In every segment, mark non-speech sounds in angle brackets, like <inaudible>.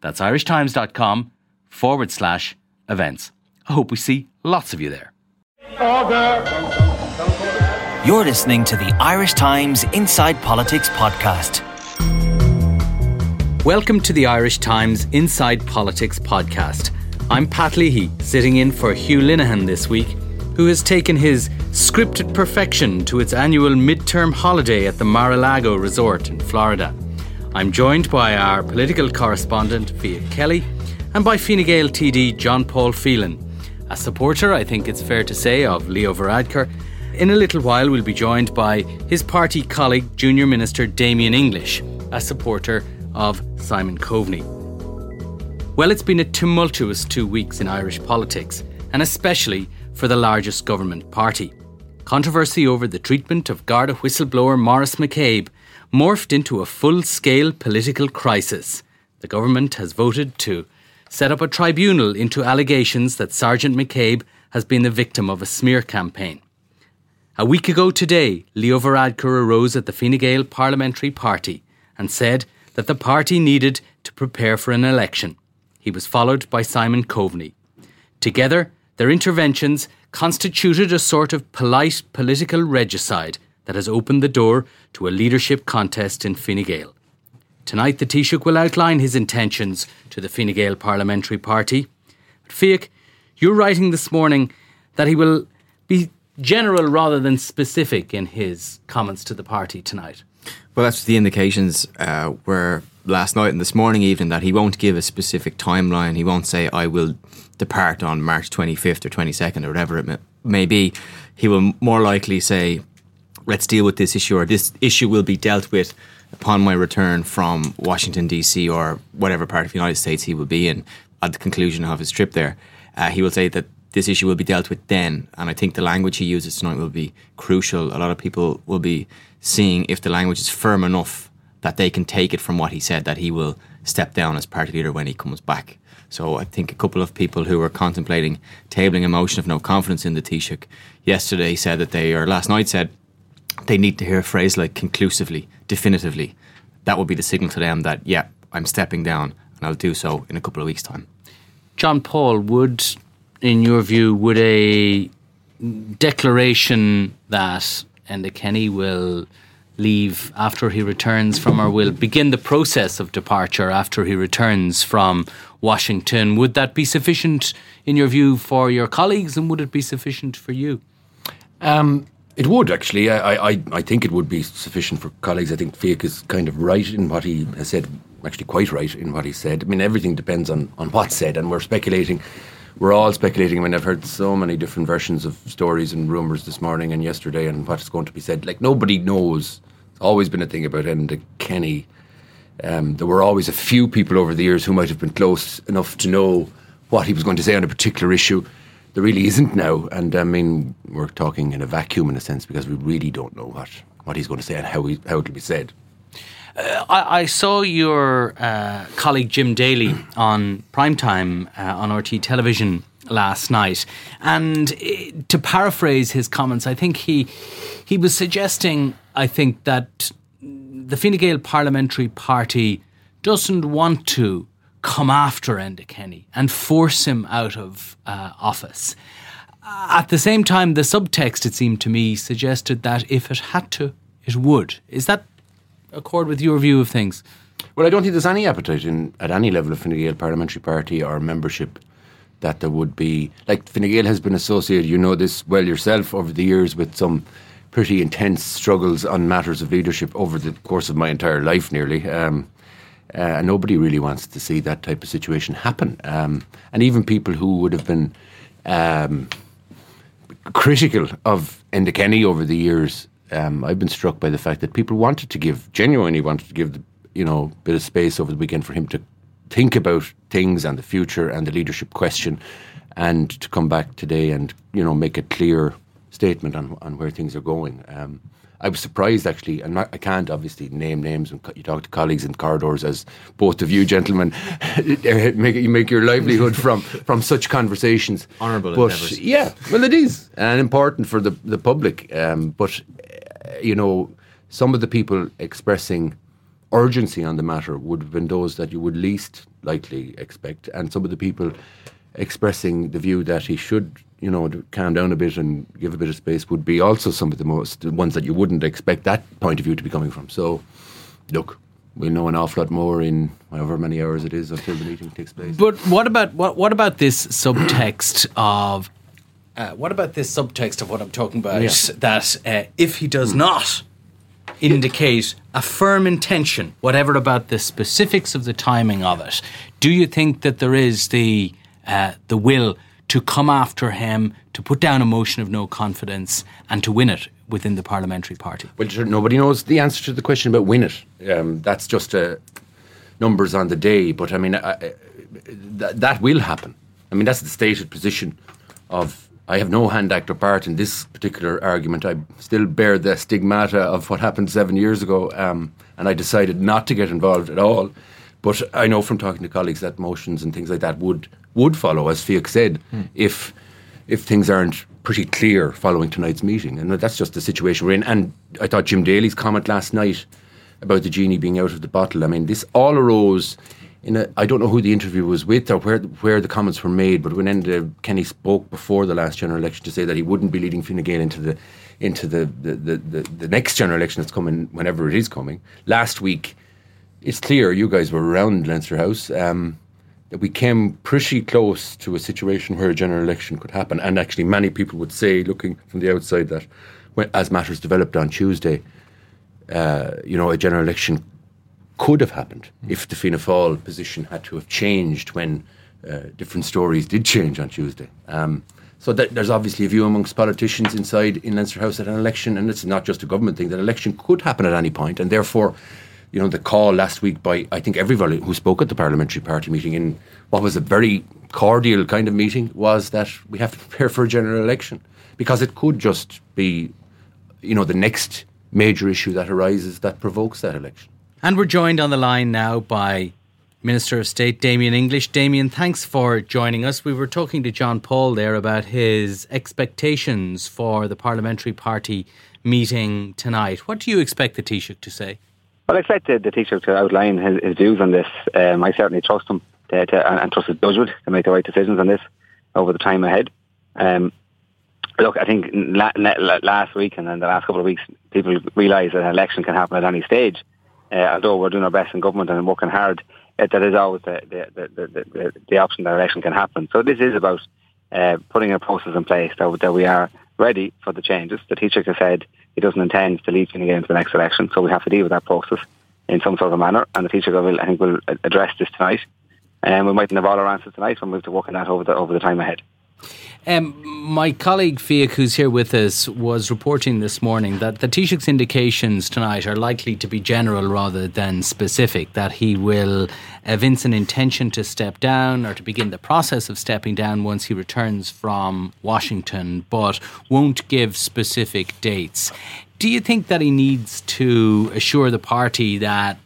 That's irishtimes.com forward slash events. I hope we see lots of you there. You're listening to the Irish Times Inside Politics podcast. Welcome to the Irish Times Inside Politics podcast. I'm Pat Leahy, sitting in for Hugh Linehan this week, who has taken his scripted perfection to its annual midterm holiday at the Mar-a-Lago Resort in Florida. I'm joined by our political correspondent, Fiach Kelly, and by Fine Gael TD John Paul Phelan. A supporter, I think it's fair to say, of Leo Varadkar. In a little while, we'll be joined by his party colleague, Junior Minister Damien English, a supporter of Simon Coveney. Well, it's been a tumultuous two weeks in Irish politics, and especially for the largest government party. Controversy over the treatment of Garda whistleblower Maurice McCabe morphed into a full scale political crisis. The government has voted to set up a tribunal into allegations that Sergeant McCabe has been the victim of a smear campaign. A week ago today, Leo Varadkar arose at the Fine Gael Parliamentary Party and said that the party needed to prepare for an election. He was followed by Simon Coveney. Together, their interventions constituted a sort of polite political regicide that has opened the door to a leadership contest in Fine Gael. Tonight, the Taoiseach will outline his intentions to the Fine Gael Parliamentary Party. But Fiach, you're writing this morning that he will be general rather than specific in his comments to the party tonight. Well, that's the indications uh, were last night and this morning evening that he won't give a specific timeline. He won't say, I will depart on March 25th or 22nd or whatever it may be. He will more likely say, let's deal with this issue, or this issue will be dealt with upon my return from Washington, D.C., or whatever part of the United States he will be in at the conclusion of his trip there. Uh, he will say that this issue will be dealt with then. And I think the language he uses tonight will be crucial. A lot of people will be seeing if the language is firm enough that they can take it from what he said, that he will step down as party leader when he comes back. So I think a couple of people who were contemplating tabling a motion of no confidence in the Taoiseach yesterday said that they, or last night said, they need to hear a phrase like conclusively, definitively. That would be the signal to them that, yeah, I'm stepping down and I'll do so in a couple of weeks' time. John Paul, would, in your view, would a declaration that Enda Kenny will leave after he returns from, or will begin the process of departure after he returns from Washington, would that be sufficient, in your view, for your colleagues and would it be sufficient for you? Um, it would actually. I, I, I think it would be sufficient for colleagues. I think Fiach is kind of right in what he has said, actually quite right in what he said. I mean, everything depends on, on what's said, and we're speculating. We're all speculating. I mean, I've heard so many different versions of stories and rumours this morning and yesterday, and what's going to be said. Like nobody knows. It's always been a thing about Enda Kenny. Um, there were always a few people over the years who might have been close enough to know what he was going to say on a particular issue there really isn't now. And I mean, we're talking in a vacuum in a sense because we really don't know what, what he's going to say and how, he, how it'll be said. Uh, I, I, saw your uh, colleague Jim Daly on primetime uh, on RTE television last night, and uh, to paraphrase his comments, I think he he was suggesting, I think that the Fine Gael Parliamentary Party doesn't want to come after Enda Kenny and force him out of uh, office. At the same time, the subtext, it seemed to me, suggested that if it had to, it would. Is that accord with your view of things? Well, I don't think there's any appetite in, at any level of Fine Gael parliamentary party or membership that there would be. Like Fine Gael has been associated, you know this well yourself, over the years with some pretty intense struggles on matters of leadership over the course of my entire life, nearly. Um, uh, nobody really wants to see that type of situation happen. Um, and even people who would have been um, critical of Enda Kenny over the years, um, I've been struck by the fact that people wanted to give, genuinely wanted to give, the, you know, bit of space over the weekend for him to think about things and the future and the leadership question, and to come back today and you know make a clear statement on on where things are going. Um, I was surprised actually, and I can't obviously name names when you talk to colleagues in corridors, as both of you gentlemen <laughs> make you make your livelihood from from such conversations. Honourable, but yeah, well, it is and important for the the public. Um, but uh, you know, some of the people expressing urgency on the matter would have been those that you would least likely expect, and some of the people expressing the view that he should you know, calm down a bit and give a bit of space would be also some of the most the ones that you wouldn't expect that point of view to be coming from. So, look, we'll know an awful lot more in however many hours it is until the meeting takes place. But what about what what about this subtext <clears throat> of uh, what about this subtext of what I'm talking about? Yeah. That uh, if he does not indicate a firm intention, whatever about the specifics of the timing of it, do you think that there is the uh, the will to come after him, to put down a motion of no confidence, and to win it within the parliamentary party? Well, sure, nobody knows the answer to the question about win it. Um, that's just uh, numbers on the day. But I mean, I, I, th- that will happen. I mean, that's the stated position of. I have no hand act or part in this particular argument. I still bear the stigmata of what happened seven years ago, um, and I decided not to get involved at all. But I know from talking to colleagues that motions and things like that would would follow, as Fiach said, mm. if if things aren't pretty clear following tonight's meeting. And that's just the situation we're in. And I thought Jim Daly's comment last night about the genie being out of the bottle. I mean, this all arose in a. I don't know who the interview was with or where where the comments were made, but when Enda Kenny spoke before the last general election to say that he wouldn't be leading Fine Gael into the into the the, the, the, the next general election that's coming whenever it is coming. Last week, it's clear you guys were around Leinster House. Um, that we came pretty close to a situation where a general election could happen. And actually, many people would say, looking from the outside, that when, as matters developed on Tuesday, uh, you know, a general election could have happened if the Fianna Fáil position had to have changed when uh, different stories did change on Tuesday. Um, so that, there's obviously a view amongst politicians inside in Leinster House that an election, and it's not just a government thing, that an election could happen at any point, and therefore you know, the call last week by I think everybody who spoke at the parliamentary party meeting in what was a very cordial kind of meeting was that we have to <laughs> prepare for a general election because it could just be, you know, the next major issue that arises that provokes that election. And we're joined on the line now by Minister of State Damien English. Damien, thanks for joining us. We were talking to John Paul there about his expectations for the parliamentary party meeting tonight. What do you expect the Taoiseach to say? Well, I expect the, the Taoiseach to outline his, his views on this. Um, I certainly trust him to, to, and, and, trust his judgment to make the right decisions on this over the time ahead. Um, look, I think la- la- last week and then the last couple of weeks, people realise that an election can happen at any stage. Uh, although we're doing our best in government and working hard, uh, that is always the the, the, the, the, option that election can happen. So this is about uh, putting a process in place that, that we are ready for the changes. The Taoiseach has said he doesn't intend to lead Fine Gael into the next election. So we have to deal with that process in some sort of manner. And the Taoiseach will, I think, will address this tonight. And we mightn't have all our answers tonight. We'll move to work on that over the over the time ahead. Um, my colleague Fiach, who's here with us, was reporting this morning that the Taoiseach's indications tonight are likely to be general rather than specific, that he will evince an intention to step down or to begin the process of stepping down once he returns from Washington, but won't give specific dates. Do you think that he needs to assure the party that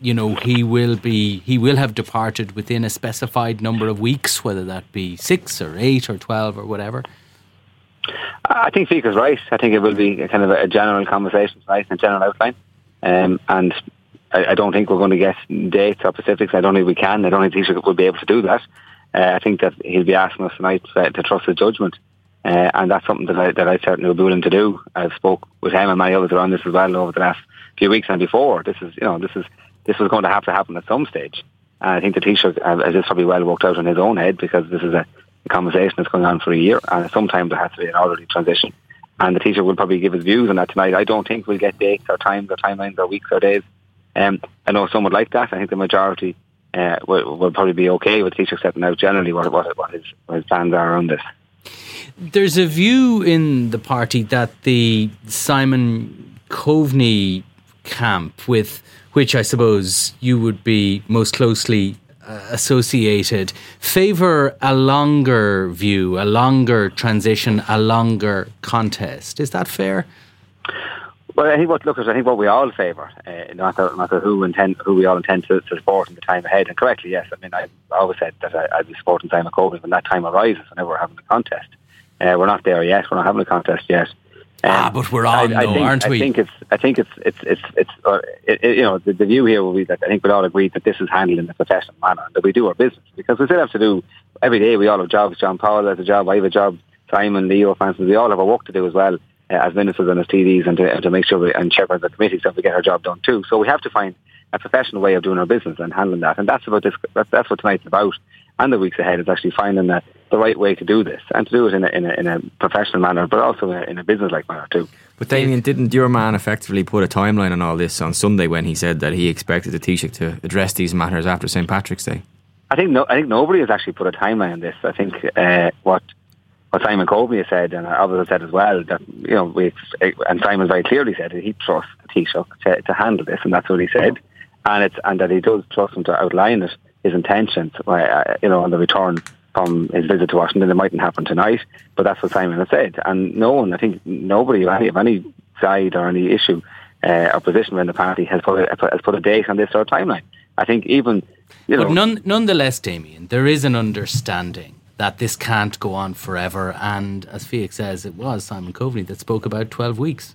you know he will be he will have departed within a specified number of weeks, whether that be six or eight or twelve or whatever. I think is right. I think it will be kind of a general conversation tonight and a general outline. Um, and I, I, don't think we're going to get dates or specifics. I don't think we can. I don't think Taoiseach will be able to do that. Uh, I think that he'll be asking us tonight to, to trust his judgment. Uh, and that's something that I, that I certainly will be willing to do. I've spoke with him and many others around this as well over the last few weeks and before. This is, you know, this is this was going to have to happen at some stage. And I think the Taoiseach has this probably well worked out in his own head because this is a, a conversation that's going on for a year, and sometimes there has to be an orderly transition. And the Taoiseach will probably give his views on that tonight. I don't think we'll get dates or times or timelines or weeks or days. Um, I know some would like that. I think the majority uh, will, will, probably be okay with Taoiseach setting out generally what, what, what, his, what his plans are around this. There's a view in the party that the Simon Coveney camp with which I suppose you would be most closely associated favour a longer view, a longer transition, a longer contest. Is that fair? Well, I think what look, I think what we all favour, uh, not matter, matter who intend, who we all intend to, to, support in the time ahead, and correctly, yes. I mean, I always said that I, would be supporting Simon Coveney when that time arises, whenever we're having a contest. Uh, we're not there yet. We're not having a contest yet. Ah, but we're on, I, I though, think, aren't we? I think it's, I think it's, it's, it's, it's uh, it, it, you know, the, the, view here will be that I think we'd all agree that this is handled in a professional manner, that we do our business because we still have to do every day. We all have jobs. John Paul has a job. I have a job. Simon, Leo, Francis, we all have our work to do as well uh, as ministers and as TDs and to, and to make sure we, and chairman of the committees that we get our job done too. So we have to find a professional way of doing our business and handling that. And that's about this. That's, that's what tonight's about. And the weeks ahead is actually finding the, the right way to do this and to do it in a, in a, in a professional manner, but also in a, in a business-like manner too. But Damien, didn't your man effectively put a timeline on all this on Sunday when he said that he expected the Taoiseach to address these matters after St Patrick's Day? I think no, I think nobody has actually put a timeline on this. I think uh, what what Simon Coveney has said, and others have said as well, that you know, we and Simon very clearly said that he trusts the Taoiseach to, to handle this, and that's what he said, and it's and that he does trust him to outline it, his intentions, uh, you know, on the return from his visit to Washington. It mightn't happen tonight, but that's what Simon has said, and no one, I think, nobody of any, of any side or any issue uh, or position within the party has put a, has put a date on this or a timeline. I think even you know, but none, nonetheless, Damien, there is an understanding that this can't go on forever. And as Fiach says, it was Simon Coveney that spoke about 12 weeks.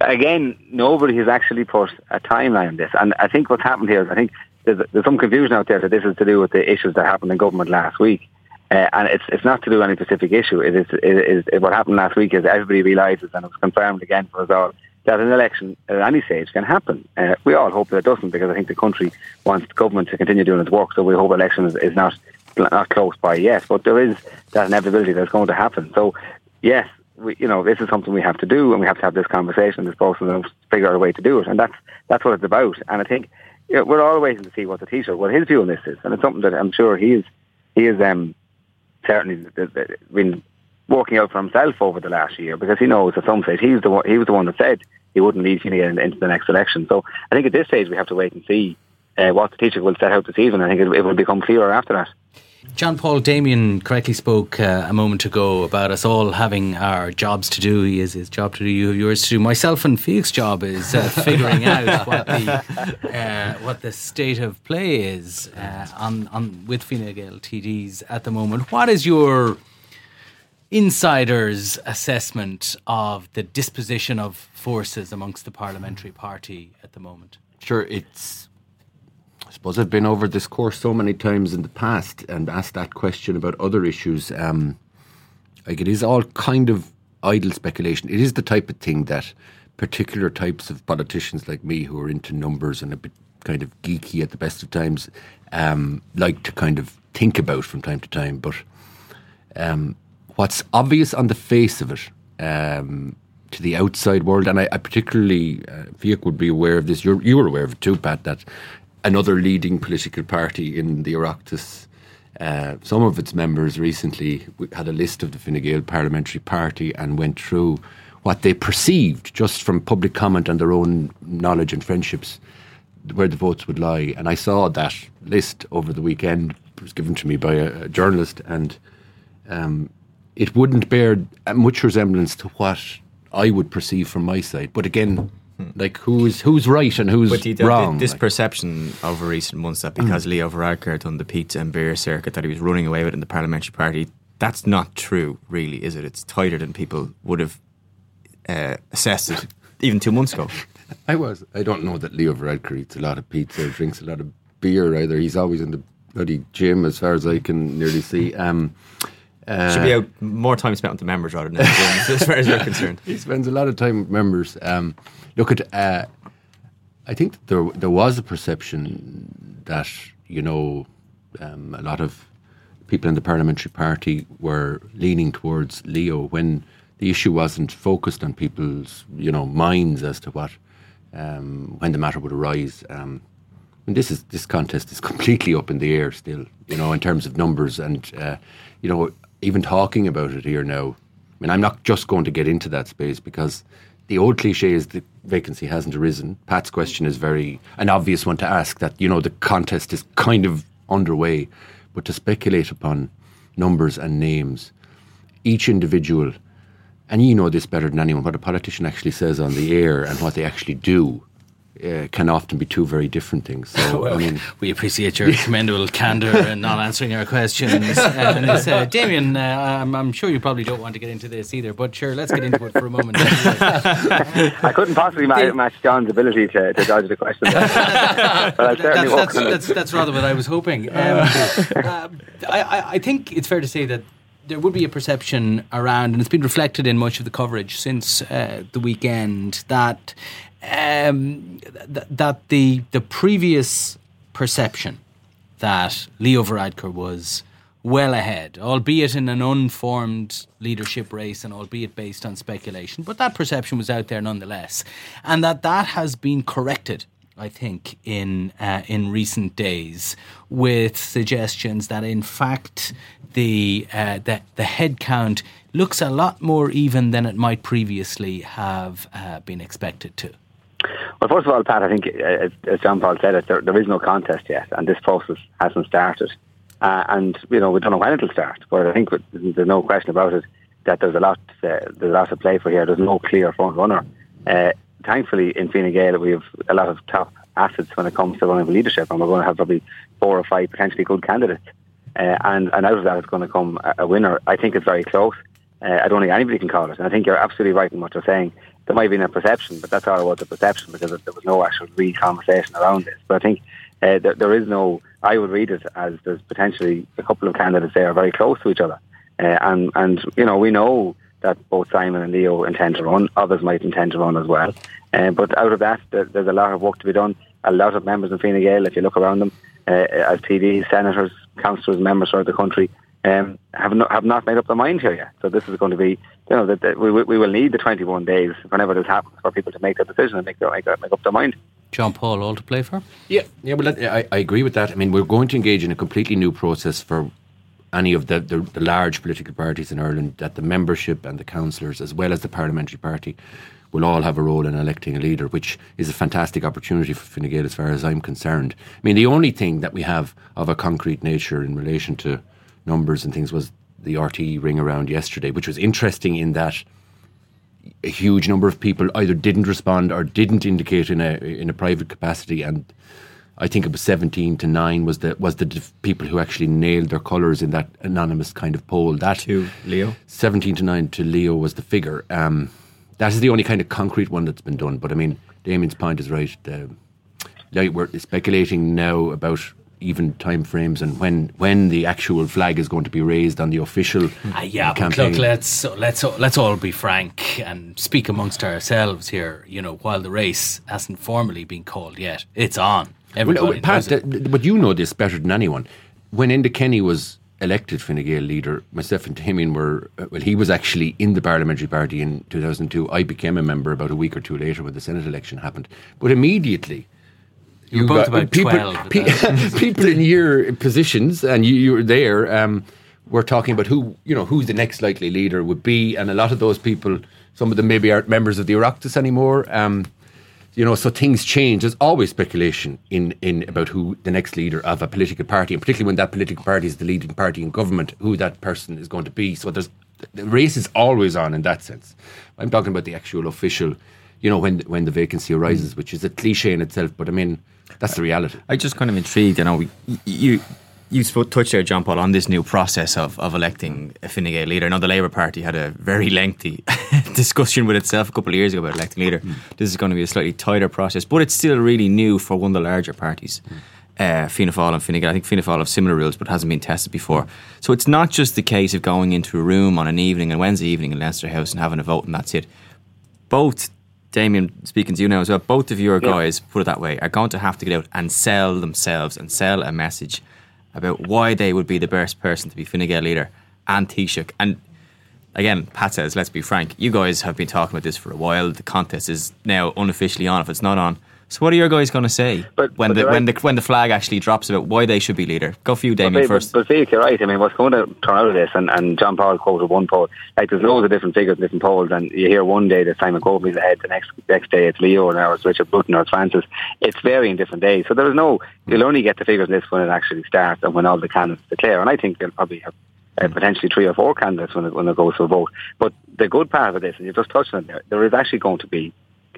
Again, nobody has actually put a timeline on this. And I think what's happened here is I think there's, there's some confusion out there that this is to do with the issues that happened in government last week. Uh, and it's it's not to do with any specific issue. It is, it is what happened last week is everybody realises, and it was confirmed again for us all, that an election at any stage can happen. Uh, we all hope that it doesn't because I think the country wants the government to continue doing its work. So we hope election is, is not not close by yet, but there is that inevitability that's going to happen. So, yes, we, you know, this is something we have to do, and we have to have this conversation, this process, and figure out a way to do it. And that's that's what it's about. And I think know, we're all waiting to see what the Taoiseach, what his view on this is, and it's something that I'm sure he is he is um, certainly been working out for himself over the last year because he knows at some stage he's the one, he was the one that said he wouldn't leave Fine into the next election. So I think at this stage we have to wait and see uh, what the Taoiseach will set out this evening. I think it, it will become clearer after that. John Paul Damien correctly spoke uh, a moment ago about us all having our jobs to do. He has his job to do, you have yours to do. Myself and Fiach's job is uh, <laughs> figuring out what the uh, what the state of play is uh, on on with Fine Gael TDs at the moment. What is your insider's assessment of the disposition of forces amongst the parliamentary party at the moment? Sure, it's suppose I've been over this course so many times in the past and asked that question about other issues. Um, like it is all kind of idle speculation. It is the type of thing that particular types of politicians like me, who are into numbers and a bit kind of geeky at the best of times, um, like to kind of think about from time to time. But um, what's obvious on the face of it um, to the outside world, and I, I particularly, uh, Fiach would be aware of this. You're, you were aware of it too, Pat. That another leading political party in the Oireachtas. Uh, some of its members recently had a list of the Fine Gael parliamentary party and went through what they perceived just from public comment and their own knowledge and friendships where the votes would lie. And I saw that list over the weekend. It was given to me by a, a journalist, and um, it wouldn't bear much resemblance to what I would perceive from my side. But again. Like who's who's right and who's but wrong? This like. perception over recent months that because mm. Leo Varadkar done the pizza and beer circuit that he was running away with in the parliamentary party, that's not true, really, is it? It's tighter than people would have uh, assessed it <laughs> even two months ago. I was. I don't know that Leo Varadkar eats a lot of pizza, or drinks a lot of beer either. He's always in the bloody gym, as far as I can nearly see. Um, uh, Should be out more time spent with the members rather than <laughs> as far as you're concerned. He spends a lot of time with members. Um, look at. Uh, I think there there was a perception that you know um, a lot of people in the parliamentary party were leaning towards Leo when the issue wasn't focused on people's you know minds as to what um, when the matter would arise. Um, and this is this contest is <laughs> completely up in the air still, you know, in terms of numbers and uh, you know even talking about it here now. I mean, I'm not just going to get into that space because the old cliche is the vacancy hasn't arisen. Pat's question is very an obvious one to ask. That you know the contest is kind of underway. But to speculate upon numbers and names, each individual, and you know this better than anyone, what a politician actually says on the air and what they actually do uh, can often be two very different things. So, <laughs> well, I mean, we appreciate your <laughs> commendable candour and not answering our questions. <laughs> and uh, Damien, uh, I'm, I'm, sure you probably don't want to get into this either, but sure, let's get into it for a moment. I couldn't possibly ma- match John's ability to, to dodge the question. but I certainly that's, that's, that's, that's, rather what I was hoping. Um, uh, I, I think it's fair to say that there would be a perception around, and it's been reflected in much of the coverage since uh, the weekend, that um, th- that the the previous perception that Leo Varadkar was well ahead, albeit in an unformed leadership race and albeit based on speculation, but that perception was out there nonetheless, and that that has been corrected. I think in uh, in recent days, with suggestions that in fact the uh, the the head count looks a lot more even than it might previously have uh, been expected to. Well, first of all, Pat, I think, uh, as John Paul said, it, there, there is no contest yet, and this process hasn't started. Uh, and you know we don't know when it'll start, but I think there's no question about it that there's a lot uh, there's a lot to play for here. There's no clear front runner. Uh, thankfully, in Fine Gael, we have a lot of top assets when it comes to running leadership, and we're going to have probably four or five potentially good candidates. Uh, and, and out of that is going to come a, a winner. I think it's very close. Uh, I don't think anybody can call it. And I think you're absolutely right in what you're saying there might have been a perception, but that's all about the perception because there was no actual real conversation around this. But I think uh, there, there is no. I would read it as there's potentially a couple of candidates there very close to each other, uh, and and you know we know that both Simon and Leo intend to run. Others might intend to run as well. Uh, but out of that, there, there's a lot of work to be done. A lot of members in Fine Gael, if you look around them, uh, as TDs, senators, councillors, members throughout the country, um, have not have not made up their mind here yet. So this is going to be, you know, that, that we we will need the 21 days whenever this happens for people to make their decision and make their make, make up their mind. John Paul, all to play for? Yeah, yeah, but I, I agree with that. I mean, we're going to engage in a completely new process for any of the, the, the large political parties in Ireland. That the membership and the councillors, as well as the parliamentary party, will all have a role in electing a leader, which is a fantastic opportunity for Fine Gael as far as I'm concerned. I mean, the only thing that we have of a concrete nature in relation to numbers and things was the RTE ring around yesterday, which was interesting in that a huge number of people either didn't respond or didn't indicate in a in a private capacity, and I think it was seventeen to nine was the was the people who actually nailed their colours in that anonymous kind of poll. That to Leo, seventeen to nine to Leo was the figure. Um, that is the only kind of concrete one that's been done. But I mean, Damien's point is right. The, like we're speculating now about even time frames and when when the actual flag is going to be raised on the official uh, yeah campaign. look let's let's let's all be frank and speak amongst ourselves here you know while the race hasn't formally been called yet. It's on. Everybody well, Pat, but you know this better than anyone. When Enda Kenny was elected Fine Gael leader myself and Damien were uh, well he was actually in the parliamentary party in 2002 I became a member about a week or two later when the senate election happened. But immediately you were both about people, 12. Pe- <laughs> people in your positions, and you, you were there, um, were talking about who, you know, who the next likely leader would be. And a lot of those people, some of them maybe aren't members of the Oireachtas anymore. Um, you know, so things change. There's always speculation in, in about who the next leader of a political party, and particularly when that political party is the leading party in government, who that person is going to be. So there's the race is always on in that sense. I'm talking about the actual official, you know, when when the vacancy arises, mm. which is a cliche in itself. But I mean, that's the reality. I just kind of intrigued. You know, you you touched there, John Paul, on this new process of, of electing a Fine Gael leader. Now, the Labour Party had a very lengthy <laughs> discussion with itself a couple of years ago about electing leader. Mm. This is going to be a slightly tighter process, but it's still really new for one of the larger parties. Mm. Uh, Fianna Fáil and Fine Gael. I think Fianna Fáil have similar rules, but hasn't been tested before. So it's not just the case of going into a room on an evening, a Wednesday evening in Leinster House and having a vote and that's it. Both Damien, speaking to you now as well, both of your yeah. guys, put it that way, are going to have to get out and sell themselves and sell a message about why they would be the best person to be Fine Gael leader and Taoiseach. And again, Pat says, let's be frank, you guys have been talking about this for a while. The contest is now unofficially on. If it's not on, So what are your guys going to say but, when but the when right. the when the flag actually drops about why they should be leader? Go for you, Damien, but, first. But, but you're right. I mean, what's going to turn out of this, and, and John Paul quoted one poll. Like, there's loads of different figures, in different polls, and you hear one day that Simon Coveney's ahead, the next next day it's Leo, and now it's Richard Bruton, or it's Francis. It's varying different days. So there is no. You'll only get the figures in this when it actually starts and when all the candidates declare. And I think they'll probably have uh, potentially three or four candidates when it, when it goes to a vote. But the good part of this, and you've just touched on it there, there is actually going to be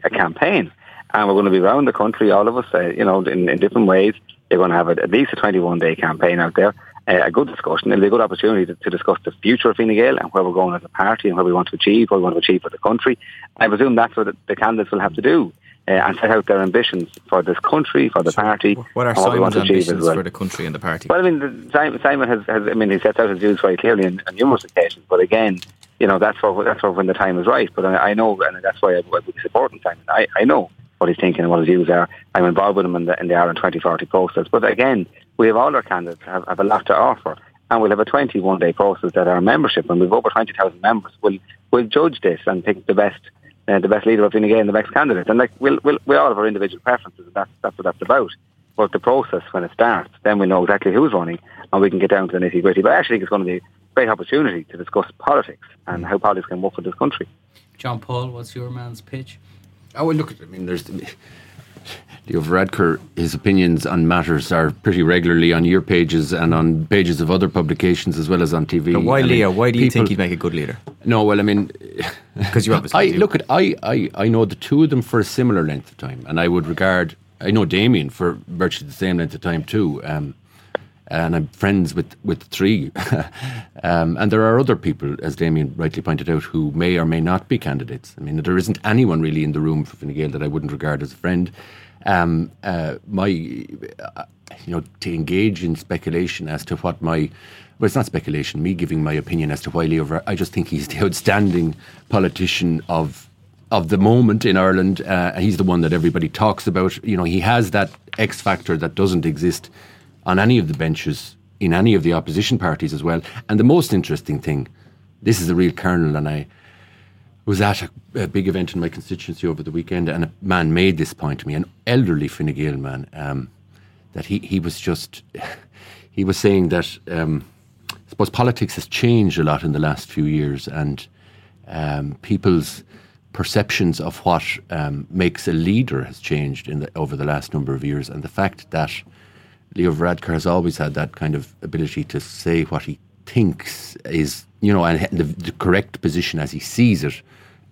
a campaign and we're going to be around the country, all of us, uh, you know, in, in, different ways. They're going to have a, at least a 21 day campaign out there, uh, a good discussion. It'll be a good opportunity to, to, discuss the future of Fine Gael and where we're going as a party and what we want to achieve, what we want to achieve for the country. I presume that's what the, candidates will have to do. Uh, and set out their ambitions for this country, for the party. What are Simon's what ambitions well. for the country and the party? Well, I mean, the, Simon, Simon has, has, I mean, he sets out his views very clearly on, on numerous occasions. But again, you know, that's for that's for when the time is right. But I, I know, and that's why I, I would be supporting Simon. I, I know what he's thinking and what his views are. I'm involved with him in the, in the Ireland 2040 process. But again, we have all our candidates have, have a lot to offer. And we'll have a 21 day process that our membership, and we've over 20,000 members, will will judge this and pick the best uh, the best leader of Fine Gael and the best candidate. And like we'll, we'll, we all have our individual preferences, and that's, that's what that's about. But the process, when it starts, then we know exactly who's running and we can get down to the nitty gritty. But I actually think it's going to be a great opportunity to discuss politics and how politics can work for this country. John Paul, what's your man's pitch? I would look at. I mean, there's Leo Varadkar. His opinions on matters are pretty regularly on your pages and on pages of other publications as well as on TV. But why, I Leo? Mean, why do you people, think he'd make a good leader? No, well, I mean, because <laughs> you obviously. I look at. I, I I know the two of them for a similar length of time, and I would regard. I know Damien for virtually the same length of time too. Um, and I'm friends with with three. <laughs> um, and there are other people, as Damien rightly pointed out, who may or may not be candidates. I mean, there isn't anyone really in the room for Fine Gael that I wouldn't regard as a friend. Um, uh, my, uh, you know, to engage in speculation as to what my well, it's not speculation. Me giving my opinion as to why Leo. I just think he's the <laughs> outstanding politician of of the moment in Ireland. Uh, he's the one that everybody talks about. You know, he has that X factor that doesn't exist on any of the benches in any of the opposition parties as well. And the most interesting thing, this is a real kernel, and I was at a, a big event in my constituency over the weekend, and a man made this point to me, an elderly Fine Gael man, um, that he, he was just, <laughs> he was saying that um, I suppose politics has changed a lot in the last few years, and um, people's perceptions of what um, makes a leader has changed in the, over the last number of years, and the fact that Leo Varadkar has always had that kind of ability to say what he thinks is, you know, and the, the correct position as he sees it.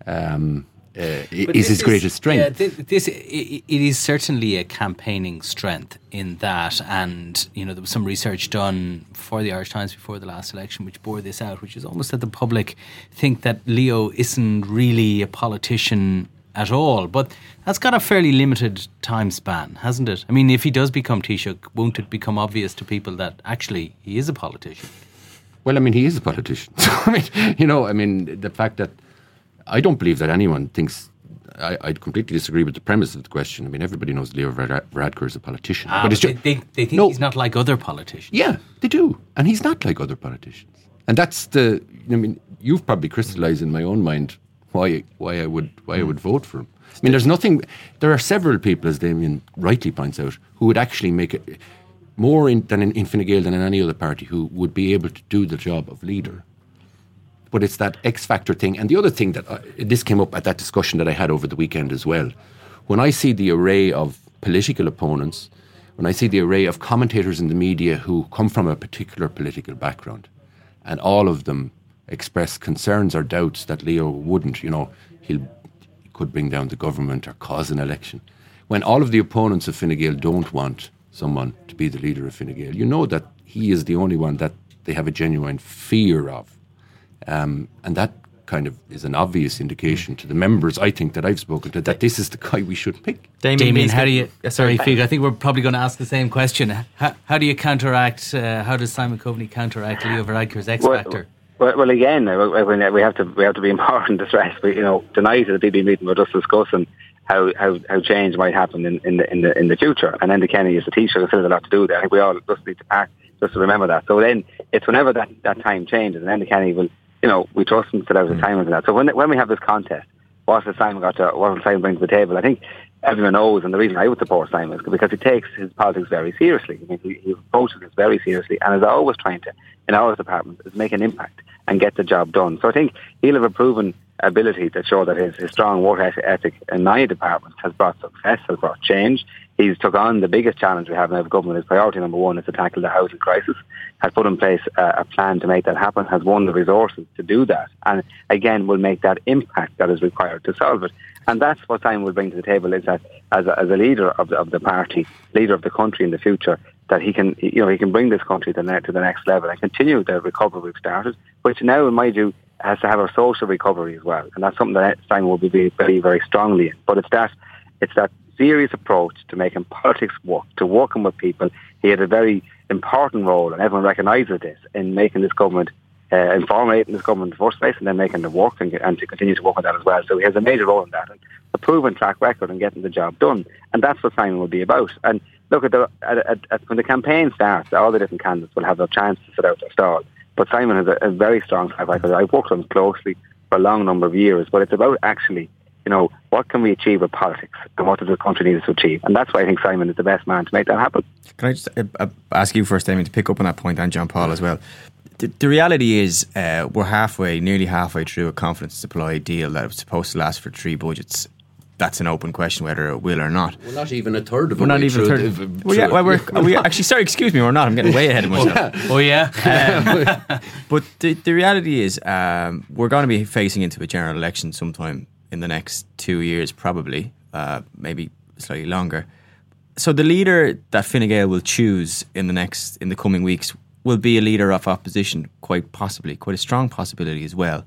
Um, uh, is his greatest strength. Yeah, this, it, it is certainly a campaigning strength in that, and you know there was some research done for the Irish Times before the last election, which bore this out, which is almost that the public think that Leo isn't really a politician at all. But that's got a fairly limited time span, hasn't it? I mean, if he does become Taoiseach, won't it become obvious to people that actually he is a politician? Well, I mean, he is a politician. <laughs> I mean, you know, I mean, the fact that I don't believe that anyone thinks. I, I completely disagree with the premise of the question. I mean, everybody knows Leo Varadkar is a politician, ah, but it's just, they, they think no, he's not like other politicians. Yeah, they do, and he's not like other politicians, and that's the. I mean, you've probably crystallised in my own mind why why I would why I would vote for him. I mean, there's nothing. There are several people, as Damien rightly points out, who would actually make it more in, than in, in Fine Gael than in any other party who would be able to do the job of leader. But it's that X factor thing, and the other thing that I, uh, this came up at that discussion that I had over the weekend as well. When I see the array of political opponents, when I see the array of commentators in the media who come from a particular political background, and all of them express concerns or doubts that Leo wouldn't, you know, he'll could bring down the government or cause an election. When all of the opponents of Fine Gael don't want someone to be the leader of Fine Gael, you know that he is the only one that they have a genuine fear of. Um, and that kind of is an obvious indication to the members, I think, that I've spoken to, that this is the guy we should pick. Damien, Damien how do you, sorry, Fiach, I think we're probably going to ask the same question. How, how do you counteract, uh, how does Simon Coveney counteract Leo Varadkar's X Factor? Well, well, again, we have to we have to be <laughs> important to stress. But you know, tonight at the DB meeting, we're just discussing how, how, how change might happen in, in the in the in the future. And Enda Kenny is a teacher. There's still a lot to do there. I think we all just need to act just to remember that. So then it's whenever that, that time changes, and Enda Kenny will, you know, we trust him to the mm. time and that. So when when we have this contest, what has Simon got to what has Simon bring to the table? I think everyone knows, and the reason I would support Simon is because he takes his politics very seriously. I mean, he, he approaches this very seriously, and is always trying to, in our department, is make an impact and get the job done. So I think he'll have a proven ability to show that his, his strong work ethic in my department has brought success, has brought change. He's took on the biggest challenge we have in our government. His priority number one is to tackle the housing crisis. Has put in place a, a plan to make that happen. Has won the resources to do that, and again will make that impact that is required to solve it. And that's what Simon will bring to the table is that as a, as a leader of the, of the party, leader of the country in the future, that he can, you know, he can bring this country to the, to the next level and continue the recovery we've started, which now, in my view, has to have a social recovery as well. And that's something that Simon will be very, very strongly in. But it's that, it's that serious approach to making politics work, to working with people. He had a very important role, and everyone recognises this, in making this government uh, in formulating this government in the first place and then making it work and, and, to continue to work on that as well. So he has a major role in that and a proven track record in getting the job done. And that's what Simon will be about. And look, at the, at, at, when the campaign starts, all the different candidates will have their chance to sit out their stall. But Simon has a, a very strong track record. I've worked with him closely for a long number of years, but it's about actually you know, what can we achieve with politics and what does the country need to achieve? And that's why I think Simon is the best man to make that happen. Can I just uh, uh ask you first, Damien, to pick up on that point and John Paul as well? the, the reality is uh, we're halfway, nearly halfway through a confidence supply deal that was supposed to last for three budgets. That's an open question whether it will or not. We're not even a third of We're not even a third. Of, well, yeah, well, we're, we actually, sorry, excuse me, we're not. I'm getting way ahead of <laughs> myself. oh, yeah. <laughs> Um, but the, the reality is um, we're going to be facing into a general election sometime in the next two years, probably, uh, maybe slightly longer. So the leader that Fine Gael will choose in the next in the coming weeks will be a leader of opposition, quite possibly, quite a strong possibility as well.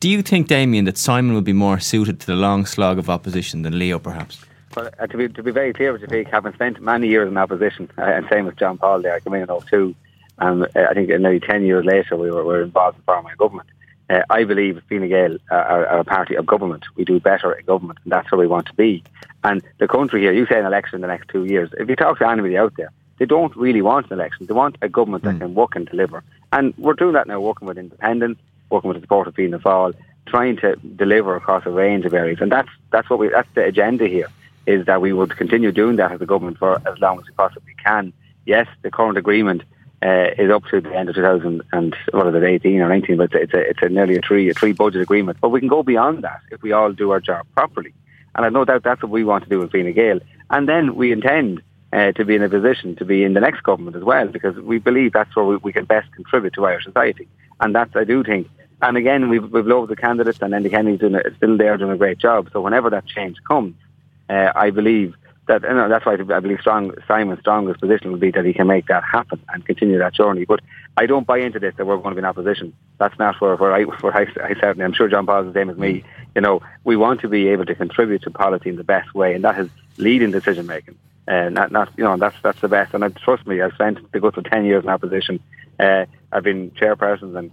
Do you think, Damien, that Simon will be more suited to the long slog of opposition than Leo, perhaps? Well, uh, to be to be very clear with you, having spent many years in opposition, uh, and same with John Paul there, I came in in 02, and uh, I think nearly 10 years later we were, were involved in forming a government. Uh, I believe Fine Gael are, are, a party of government. We do better in government, and that's where we want to be. And the country here, you say an election in the next two years. If you talk to anybody out there, they don't really want an election. They want a government that mm. can work and deliver. And we're doing that now, working with independents, working with the support of Fianna Fáil, trying to deliver across a range of areas. And that's that's what we that's the agenda here is that we would continue doing that as a government for as long as we possibly can. Yes, the current agreement uh, is up to the end of 2000 and what is it, 18 or 19, but it's a, it's a nearly a three a three budget agreement. But we can go beyond that if we all do our job properly. And I've no doubt that's what we want to do with Fine Gael. And then we intend uh, to be in a position to be in the next government as well, because we believe that's where we, we can best contribute to Irish society. And that's, I do think, and again, we've, we've loved the candidates, and Enda Kenny's doing a, still there doing a great job. So whenever that change comes, uh, I believe that you know, that's why I believe strong, Simon's strongest position will be that he can make that happen and continue that journey. But I don't buy into this that we're going to be in opposition. That's not where, where I where I, I certainly I'm sure John Paul's the same as me. You know, we want to be able to contribute to policy in the best way, and that is leading decision making. Uh, not, not, you know, that's that's the best. And I, trust me, I've spent the good of ten years in opposition. Uh, I've been chairpersons and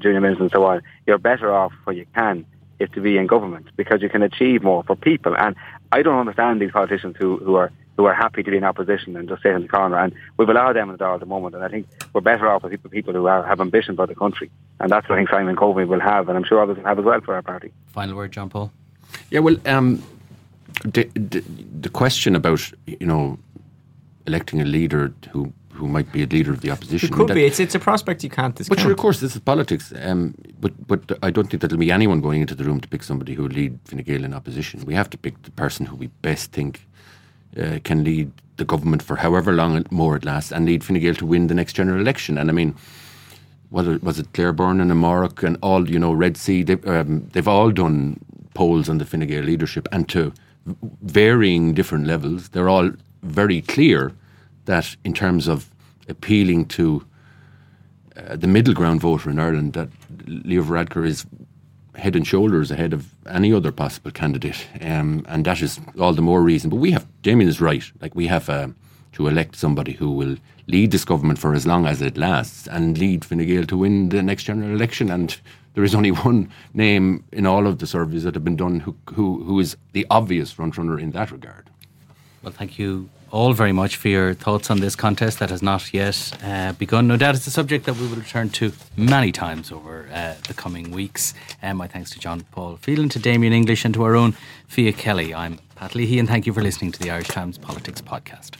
junior ministers and so on. You're better off where you can is to be in government because you can achieve more for people. And I don't understand these politicians who, who are who are happy to be in opposition and just sit in the corner. And we've allowed them in the door at the moment. And I think we're better off with people, people who are, have ambition for the country. And that's what I think Simon Coveney will have. And I'm sure others will have as well for our party. Final word, John Paul. Yeah, well, um, the, the, the question about you know electing a leader who who might be a leader of the opposition. It could mean, be. It's it's a prospect you can't discount. But sure, of course, this is politics. Um, but but I don't think that there'll be anyone going into the room to pick somebody who will lead Fine Gael in opposition. We have to pick the person who we best think uh, can lead the government for however long more it lasts and lead Fine Gael to win the next general election. And I mean, whether was it Claire Byrne and Amárach and all you know Red C, they've, um, they've all done polls on the Fine Gael leadership and to varying different levels. They're all very clear that in terms of appealing to uh, the middle ground voter in Ireland, that Leo Varadkar is head and shoulders ahead of any other possible candidate, um, and that is all the more reason. But we have Damien is right. Like we have uh, to elect somebody who will lead this government for as long as it lasts and lead Fine Gael to win the next general election. And there is only one name in all of the surveys that have been done who who, who is the obvious frontrunner in that regard. Well, thank you all very much for your thoughts on this contest that has not yet uh, begun. No doubt it's a subject that we will return to many times over uh, the coming weeks. And my thanks to John Paul Phelan, to Damien English, and to our own Fiach Kelly. I'm Pat Leahy, and thank you for listening to the Irish Times Politics Podcast.